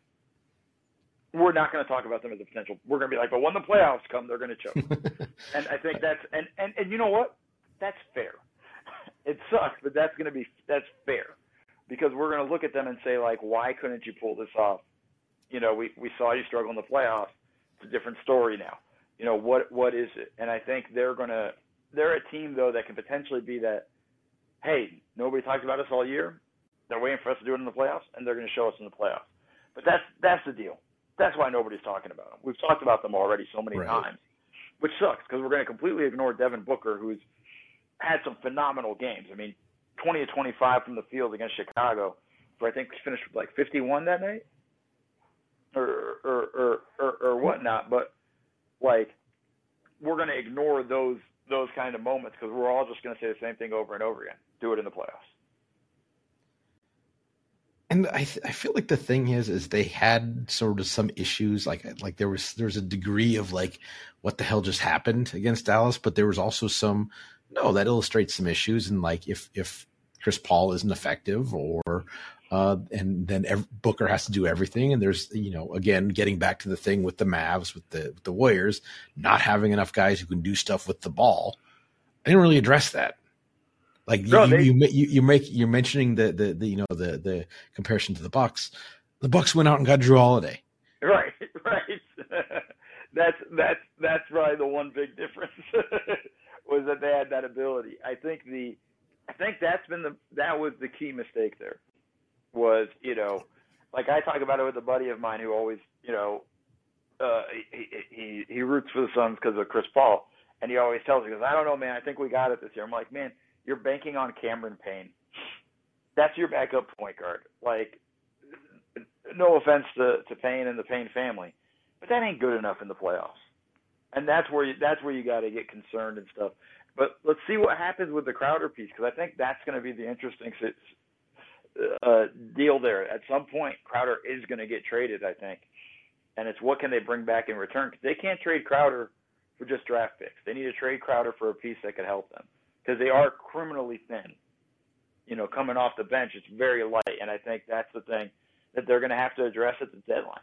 Speaker 2: We're not going to talk about them as a potential. We're going to be like, but when the playoffs come, they're going to choke. and I think that's and and and you know what? That's fair. It sucks, but that's going to be that's fair because we're going to look at them and say like, why couldn't you pull this off? You know, we we saw you struggle in the playoffs. It's a different story now. You know what what is it? And I think they're going to they're a team though that can potentially be that. Hey, nobody talks about us all year. They're waiting for us to do it in the playoffs, and they're going to show us in the playoffs. But that's that's the deal. That's why nobody's talking about them. We've talked about them already so many right. times, which sucks because we're going to completely ignore Devin Booker, who's had some phenomenal games. I mean, 20 to 25 from the field against Chicago, for I think he finished with like 51 that night, or or or or, or whatnot. But like, we're going to ignore those those kind of moments because we're all just going to say the same thing over and over again. Do it in the playoffs.
Speaker 1: And I th- I feel like the thing is is they had sort of some issues like like there was there was a degree of like what the hell just happened against Dallas, but there was also some no that illustrates some issues and like if if Chris Paul isn't effective or uh, and then every, Booker has to do everything. And there's, you know, again, getting back to the thing with the Mavs, with the with the Warriors, not having enough guys who can do stuff with the ball. I didn't really address that. Like no, you, they, you, you, you make you're mentioning the, the, the you know the the comparison to the Bucks. The Bucks went out and got Jrue Holiday.
Speaker 2: Right, right. that's that's that's probably the one big difference was that they had that ability. I think the I think that's been the that was the key mistake there was, you know, like I talk about it with a buddy of mine who always, you know, uh, he, he he roots for the Suns because of Chris Paul, and he always tells me, he goes, I don't know, man, I think we got it this year. I'm like, man, you're banking on Cameron Payne. That's your backup point guard. Like, no offense to to Payne and the Payne family, but that ain't good enough in the playoffs. And that's where you, that's where you got to get concerned and stuff. But let's see what happens with the Crowder piece because I think that's going to be the interesting uh, deal there. At some point, Crowder is going to get traded, I think, and it's what can they bring back in return? Because they can't trade Crowder for just draft picks. They need to trade Crowder for a piece that could help them because they are criminally thin. You know, coming off the bench, it's very light, and I think that's the thing that they're going to have to address at the deadline.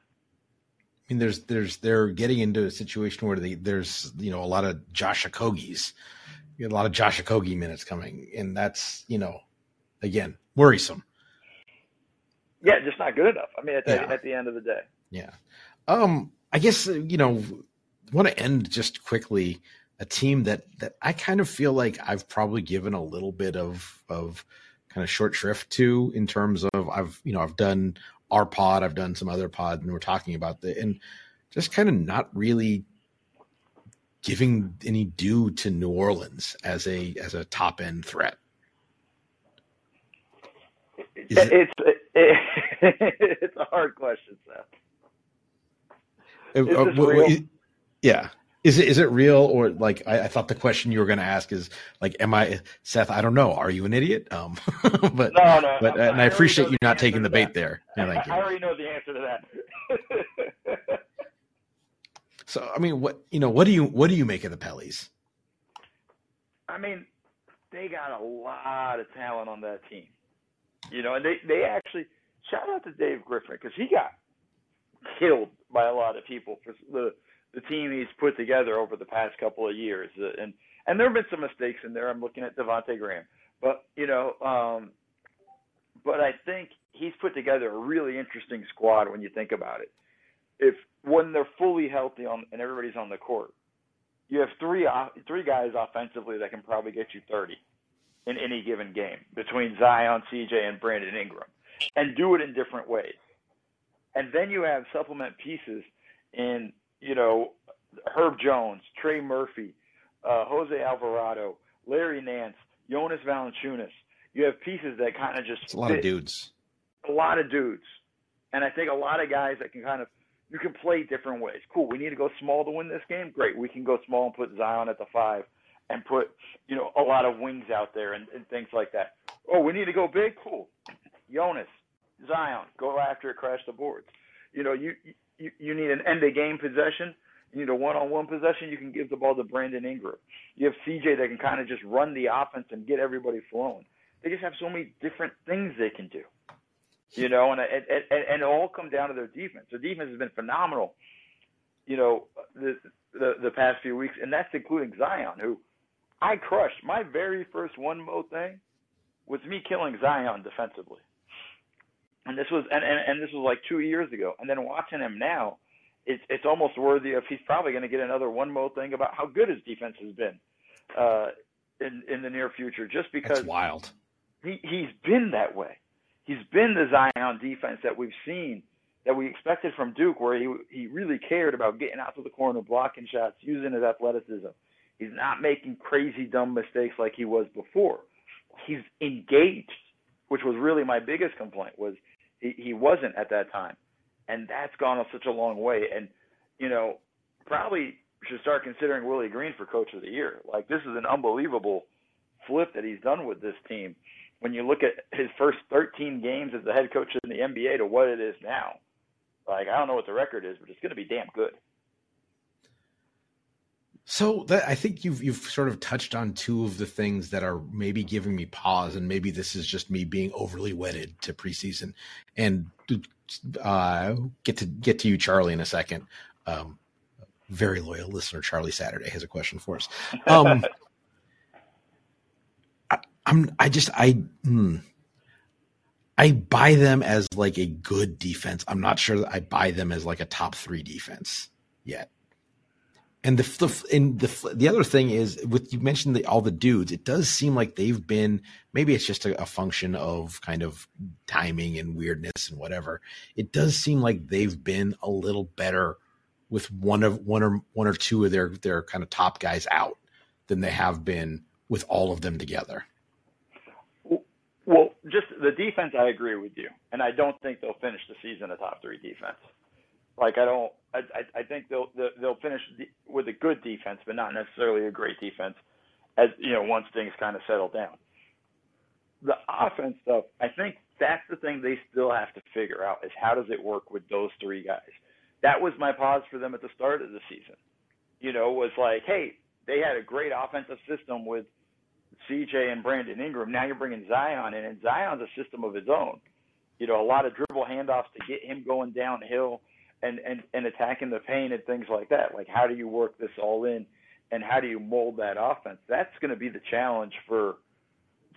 Speaker 1: I mean, there's there's they're getting into a situation where they, there's you know a lot of Josh Okogie's, a lot of Josh Okogie minutes coming, and that's you know, again worrisome.
Speaker 2: Yeah, just not good enough. I mean, at the, yeah. at the end of the day.
Speaker 1: Yeah. Um, I guess you know, want to end just quickly a team that that I kind of feel like I've probably given a little bit of of kind of short shrift to in terms of I've you know I've done our pod, I've done some other pod, and we're talking about the and just kind of not really giving any due to New Orleans as a as a top end threat.
Speaker 2: it, it's it, it's a hard question, Seth.
Speaker 1: Uh, uh, yeah. Is it is it real or like I, I thought the question you were going to ask is like am I Seth? I don't know. Are you an idiot? Um, but no, no, but uh, and I, appreciate you not taking the bait there.
Speaker 2: You. I already know the answer to
Speaker 1: that. so I mean, what you know, what do you what do you make of the Pellies?
Speaker 2: I mean, they got a lot of talent on that team. You know, and they they actually shout out to Dave Griffin because he got killed by a lot of people for the the team he's put together over the past couple of years. Uh, and and there have been some mistakes in there. I'm looking at Devonte Graham, but you know, um, but I think he's put together a really interesting squad when you think about it. If when they're fully healthy on and everybody's on the court, you have three three guys offensively that can probably get you 30 in any given game between Zion, CJ, and Brandon Ingram, and do it in different ways. And then you have supplement pieces in you know, Herb Jones, Trey Murphy, uh, Jose Alvarado, Larry Nance, Jonas Valanciunas. You have pieces that kind of just
Speaker 1: it's a lot fit. of dudes.
Speaker 2: A lot of dudes, and I think a lot of guys that can kind of you can play different ways. Cool. We need to go small to win this game. Great. We can go small and put Zion at the five, and put you know a lot of wings out there and, and things like that. Oh, we need to go big. Cool. Jonas, Zion, go after it, crash the boards. You know, you you, you need an end of game possession. You need a one on one possession. You can give the ball to Brandon Ingram. You have CJ that can kind of just run the offense and get everybody flowing. They just have so many different things they can do. You know, and and and, and it all come down to their defense. Their defense has been phenomenal. You know, the the the past few weeks, and that's including Zion, who I crushed. My very first one mo thing was me killing Zion defensively and this was and, and, and this was like two years ago. And then watching him now, it's it's almost worthy of he's probably going to get another One Mo Thing about how good his defense has been uh, in in the near future. Just because
Speaker 1: That's wild,
Speaker 2: he he's been that way. He's been the Zion defense that we've seen that we expected from Duke, where he he really cared about getting out to the corner, blocking shots, using his athleticism. He's not making crazy dumb mistakes like he was before. He's engaged, which was really my biggest complaint was he, he wasn't at that time, and that's gone such a long way. And you know, probably should start considering Willie Green for Coach of the Year. Like this is an unbelievable flip that he's done with this team. When you look at his first 13 games as the head coach in the NBA to what it is now, like I don't know what the record is, but it's going to be damn good.
Speaker 1: So that, I think you've you've sort of touched on two of the things that are maybe giving me pause, and maybe this is just me being overly wedded to preseason. And uh, get to get to you, Charlie, in a second. Um, very loyal listener, Charlie Saturday, has a question for us. Um, I, am I just I hmm, I buy them as like a good defense. I'm not sure that I buy them as like a top three defense yet. And the, the the the other thing is with you mentioned the, all the dudes, it does seem like they've been maybe it's just a, a, function of kind of timing and weirdness and whatever. It does seem like they've been a little better with one of one or one or two of their their kind of top guys out than they have been with all of them together.
Speaker 2: Well, just the defense, I agree with you, and I don't think they'll finish the season a top three defense. Like I don't, I I, think they'll they'll finish with a good defense, but not necessarily a great defense. As you know, once things kind of settle down. The offense stuff, I think that's the thing they still have to figure out is how does it work with those three guys. That was my pause for them at the start of the season. You know, was like, hey, they had a great offensive system with CJ and Brandon Ingram. Now you're bringing Zion in, and Zion's a system of his own. You know, a lot of dribble handoffs to get him going downhill and, and, and attacking the paint and things like that. Like, how do you work this all in and how do you mold that offense? That's going to be the challenge for,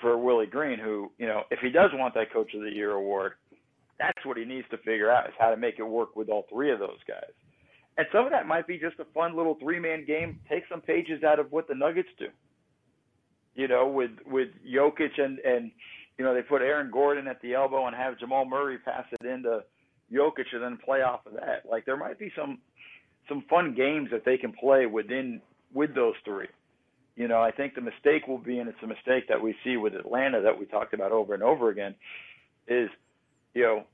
Speaker 2: for Willie Green, who, you know, if he does want that Coach of the Year award, that's what he needs to figure out is how to make it work with all three of those guys. And some of that might be just a fun little three man game. Take some pages out of what the Nuggets do. You know, with with Jokic and and you know they put Aaron Gordon at the elbow and have Jamal Murray pass it into Jokic and then play off of that. Like there might be some some fun games that they can play within with those three. You know, I think the mistake will be, and it's a mistake that we see with Atlanta that we talked about over and over again, is, you know,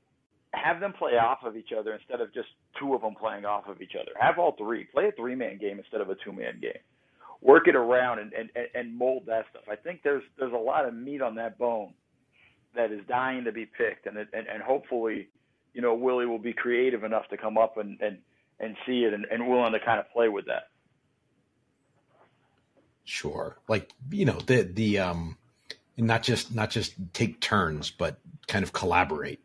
Speaker 2: have them play off of each other instead of just two of them playing off of each other. Have all three. Play a three man game instead of a two man game. Work it around and, and, and mold that stuff. I think there's there's a lot of meat on that bone that is dying to be picked, and and, and hopefully, you know, Willie will be creative enough to come up and and, and see it and, and willing to kind of play with that.
Speaker 1: Sure, like you know the the um, not just not just take turns, but kind of collaborate.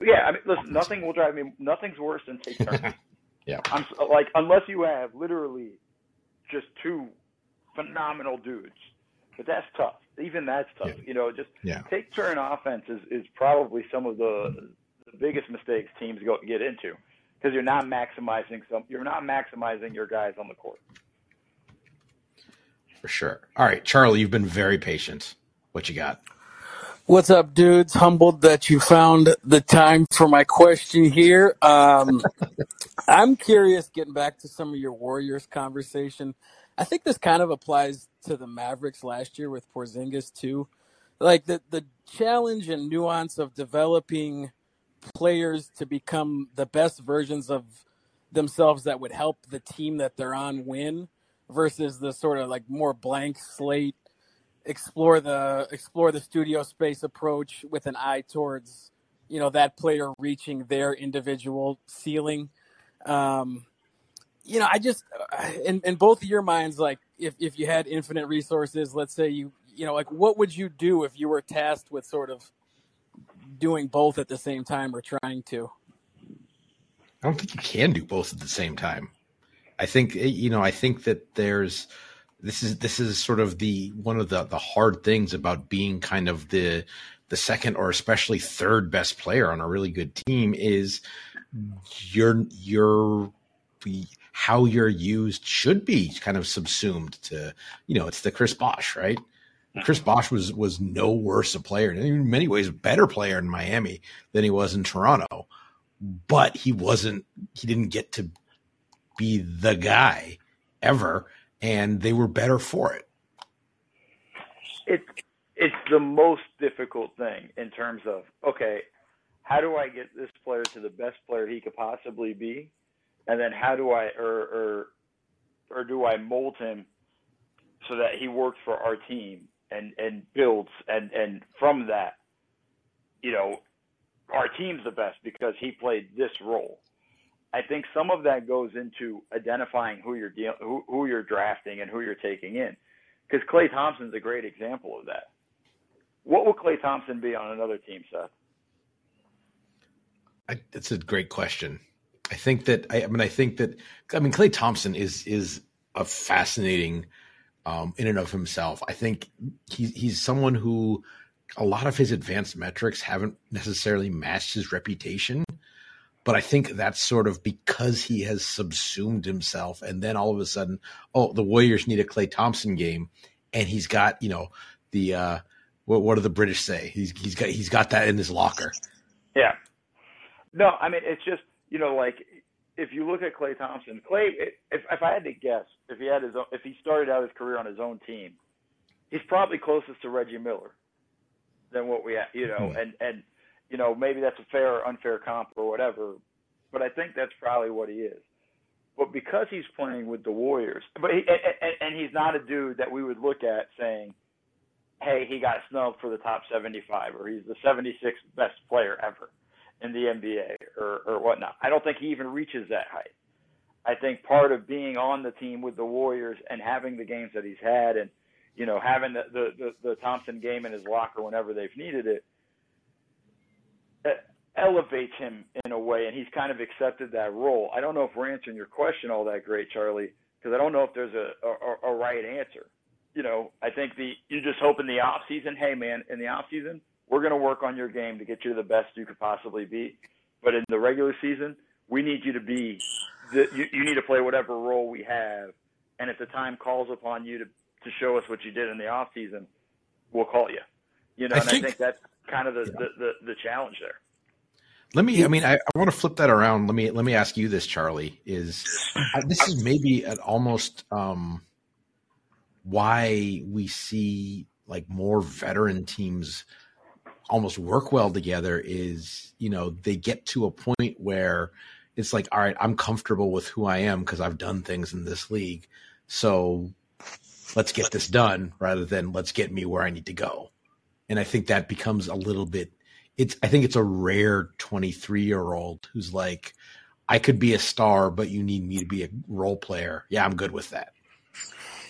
Speaker 2: Yeah, I mean, listen, nothing will drive me. Nothing's worse than take turns.
Speaker 1: yeah,
Speaker 2: I'm like unless you have literally just two phenomenal dudes, but that's tough. Even that's tough. Yeah. You know, just
Speaker 1: yeah.
Speaker 2: take turn offense is, is probably some of the the biggest mistakes teams go get into because you're not maximizing some. You're not maximizing your guys on the court.
Speaker 1: For sure. All right, Charlie, you've been very patient. What you got?
Speaker 3: What's up, dudes? Humbled that you found the time for my question here. Um, I'm curious, getting back to some of your Warriors conversation. I think this kind of applies to the Mavericks last year with Porzingis too. Like the the challenge and nuance of developing players to become the best versions of themselves that would help the team that they're on win versus the sort of like more blank slate explore the explore the studio space approach with an eye towards you know that player reaching their individual ceiling. Um you know i just uh, in, in both of your minds like if, if you had infinite resources let's say you you know like what would you do if you were tasked with sort of doing both at the same time or trying to
Speaker 1: i don't think you can do both at the same time i think eh, you know i think that there's this is this is sort of the one of the the hard things about being kind of the the second or especially third best player on a really good team is your your how you're used should be kind of subsumed to you know it's the Chris Bosh right. Chris Bosh was was no worse a player, and in many ways a better player in Miami than he was in Toronto, but he wasn't. He didn't get to be the guy ever and they were better for it.
Speaker 2: It's it's the most difficult thing in terms of okay, how do I get this player to the best player he could possibly be, and then how do I or or or do I mold him so that he works for our team and and builds and and from that, you know, our team's the best because he played this role. I think some of that goes into identifying who you're deal- who, who you're drafting and who you're taking in, because Klay Thompson's a great example of that. What will Klay Thompson be on another team, Seth?
Speaker 1: I, that's a great question. I think that I, I, mean I think that I mean Klay Thompson is is a fascinating um, in and of himself. I think he's he's someone who a lot of his advanced metrics haven't necessarily matched his reputation but I think that's sort of because he has subsumed himself, and then all of a sudden, oh, the Warriors need a Klay Thompson game, and he's got you know the uh, what, what do the British say? He's he's got he's got that in his locker.
Speaker 2: Yeah. No, I mean it's just you know like if you look at Klay Thompson, Klay, if if I had to guess, if he had his own, if he started out his career on his own team, he's probably closest to Reggie Miller than what we have, you know, mm-hmm. and and you know, maybe that's a fair or unfair comp or whatever, but I think that's probably what he is. But because he's playing with the Warriors, but he, and, and he's not a dude that we would look at saying, "Hey, he got snubbed for the top 75," or "He's the 76th best player ever in the NBA," or or whatnot. I don't think he even reaches that height. I think part of being on the team with the Warriors and having the games that he's had, and you know, having the the the, the Thompson game in his locker whenever they've needed it elevates him in a way, and he's kind of accepted that role. I don't know if we're answering your question all that great, Charlie, because I don't know if there's a, a, a right answer. You know, I think the you just hope in the off season, hey man, in the off season, we're going to work on your game to get you the best you could possibly be. But in the regular season, we need you to be the, you, you need to play whatever role we have, and if the time calls upon you to to show us what you did in the off season, we'll call you. You know, I and think, I think that's kind of the, yeah. the, the, the challenge there.
Speaker 1: Let me. I mean, I, I, want to flip that around. Let me. Let me ask you this, Charlie. Is this is maybe an almost um, why we see like more veteran teams almost work well together is you know they get to a point where it's like all right i'm comfortable with who i am because i've done things in this league. So let's get this done rather than let's get me where i need to go. And i think that becomes a little bit it's i think it's a rare 23 year old who's like i could be a star but you need me to be a role player. Yeah i'm good with that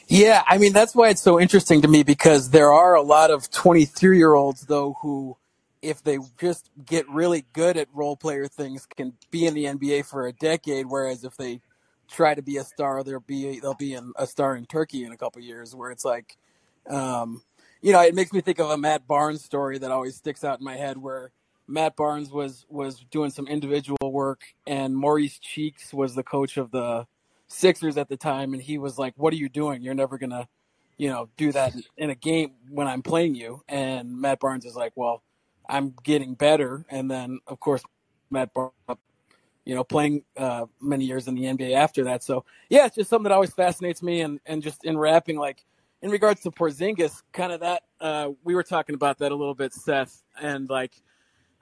Speaker 3: yeah, I mean that's why it's so interesting to me because there are a lot of 23 year olds though who, if they just get really good at role player things, can be in the NBA for a decade. Whereas if they try to be a star, they'll be they'll be in, a star in Turkey in a couple years. Where it's like, um, you know, it makes me think of a Matt Barnes story that always sticks out in my head where. Matt Barnes was was doing some individual work, and Maurice Cheeks was the coach of the Sixers at the time, and he was like, "What are you doing? You're never gonna, you know, do that in a game when I'm playing you." And Matt Barnes is like, "Well, I'm getting better." And then, of course, Matt Barnes, you know, playing uh, many years in the NBA after that. So yeah, it's just something that always fascinates me. And and just in wrapping, like in regards to Porzingis, kind of that uh, we were talking about that a little bit, Seth, and like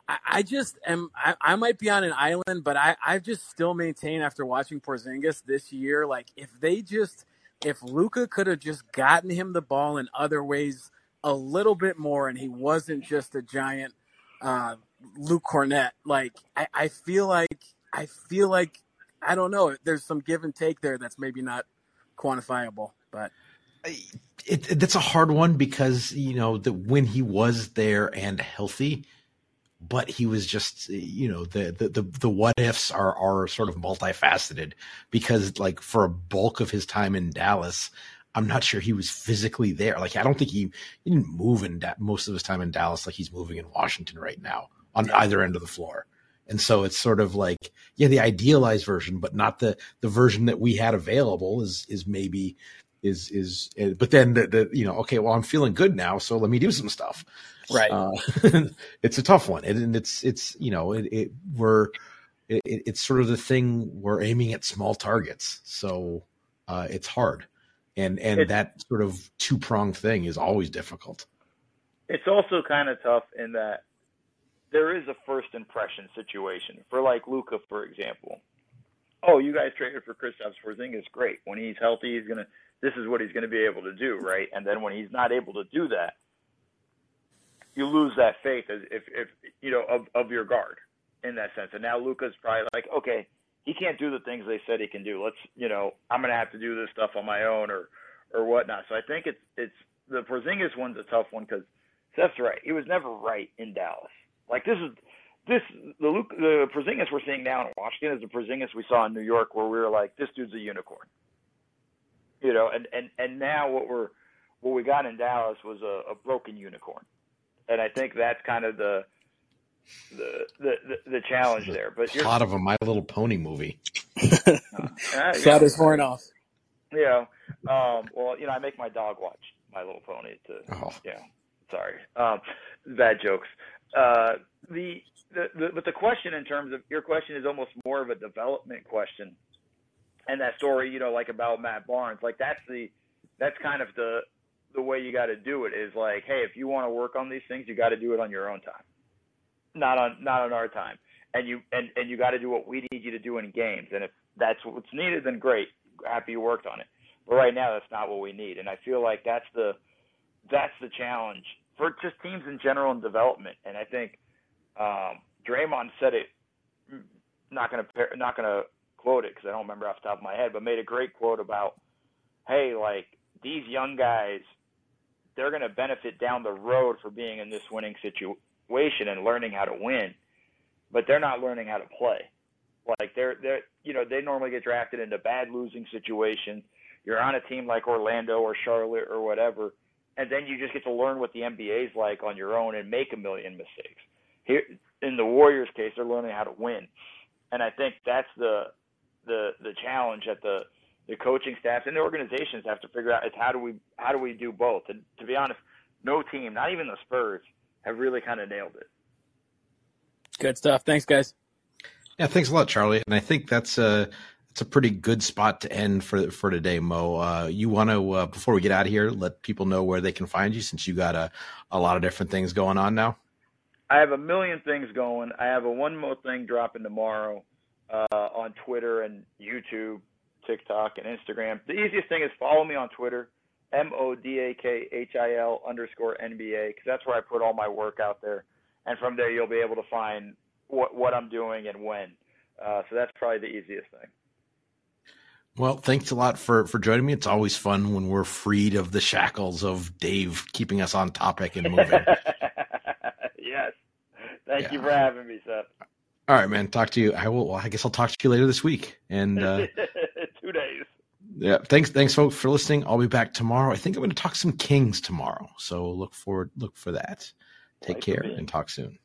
Speaker 3: I, just am. I, I, might be on an island, but I, I just still maintain after watching Porzingis this year, like if they just, if Luka could have just gotten him the ball in other ways a little bit more, and he wasn't just a giant uh, Luke Kornet, like I, I feel like I feel like I don't know. There's some give and take there that's maybe not quantifiable, but.
Speaker 1: It, it, that's a hard one because you know that when he was there and healthy, but he was just you know the the the, the what ifs are are sort of multifaceted because like for a bulk of his time in Dallas I'm not sure he was physically there. Like I don't think he, he didn't move in da- most of his time in Dallas like he's moving in Washington right now on either end of the floor. And so it's sort of like yeah the idealized version but not the the version that we had available is is maybe is is eh, but then the, the you know okay well I'm feeling good now so let me do some stuff
Speaker 3: Right. Uh,
Speaker 1: it's a tough one, and it's it's you know it, it we're it, it's sort of the thing we're aiming at small targets, so uh, it's hard, and and it's, that sort of two pronged thing is always difficult.
Speaker 2: It's also kind of tough in that there is a first impression situation for like Luka, for example. Oh, you guys traded for Kristaps Porzingis, great. When he's healthy, he's gonna. This is what he's going to be able to do, right? And then when he's not able to do that, you lose that faith if if you know of of your guard in that sense. And now Luka's probably like, okay, he can't do the things they said he can do. Let's you know, I'm gonna have to do this stuff on my own or or whatnot. So I think it's it's the Porzingis one's a tough one because Seth's right. He was never right in Dallas. Like this is this the Luke the Porzingis we're seeing now in Washington is the Porzingis we saw in New York where we were like, this dude's a unicorn. You know, and and and now what we're what we got in Dallas was a, a broken unicorn and I think that's kind of the the the, the challenge there. But
Speaker 1: a lot of a My Little Pony movie.
Speaker 3: uh, Shot his horn off.
Speaker 2: You know, um, well, you know, I make my dog watch My Little Pony to, oh. you know, sorry, um, bad jokes. Uh, the, the, the, but the question in terms of your question is almost more of a development question. And that story, you know, like about Matt Barnes, like that's the, that's kind of the, the way you got to do it is like, hey, if you want to work on these things, you got to do it on your own time, not on not on our time. And you and and you got to do what we need you to do in games. And if that's what's needed, then great. Happy you worked on it. But right now, that's not what we need. And I feel like that's the that's the challenge for just teams in general and development. And I think um, Draymond said it. Not gonna not gonna quote it because I don't remember off the top of my head, but made a great quote about, hey, like these young guys they're going to benefit down the road for being in this winning situation and learning how to win, but they're not learning how to play. Like they're they're you know they normally get drafted into bad losing situations. You're on a team like Orlando or Charlotte or whatever, and then you just get to learn what the NBA is like on your own and make a million mistakes. Here in the Warriors case, they're learning how to win, and I think that's the the the challenge at the the coaching staffs and the organizations have to figure out is how do we how do we do both? And to be honest, no team, not even the Spurs, have really kind of nailed it.
Speaker 3: Good stuff. Thanks, guys.
Speaker 1: Yeah, thanks a lot, Charlie. And I think that's a it's a pretty good spot to end for for today, Mo. Uh, you want to uh, before we get out of here, let people know where they can find you since you got a a lot of different things going on now.
Speaker 2: I have a million things going. I have a One Mo Thing dropping tomorrow uh, on Twitter and YouTube, TikTok, and Instagram. The easiest thing is follow me on Twitter, M O D A K H I L underscore NBA, because that's where I put all my work out there. And from there, you'll be able to find what what I'm doing and when. Uh, so that's probably the easiest thing.
Speaker 1: Well, thanks a lot for for joining me. It's always fun when we're freed of the shackles of Dave keeping us on topic and moving.
Speaker 2: yes. Thank yeah. you for having me, Seth.
Speaker 1: All right, man. Talk to you. I will. Well, I guess I'll talk to you later this week. And uh,
Speaker 2: two days.
Speaker 1: Yeah. Thanks. Thanks, folks, for listening. I'll be back tomorrow. I think I'm going to talk some Kings tomorrow. So look forward. Look for that. Take care and talk soon.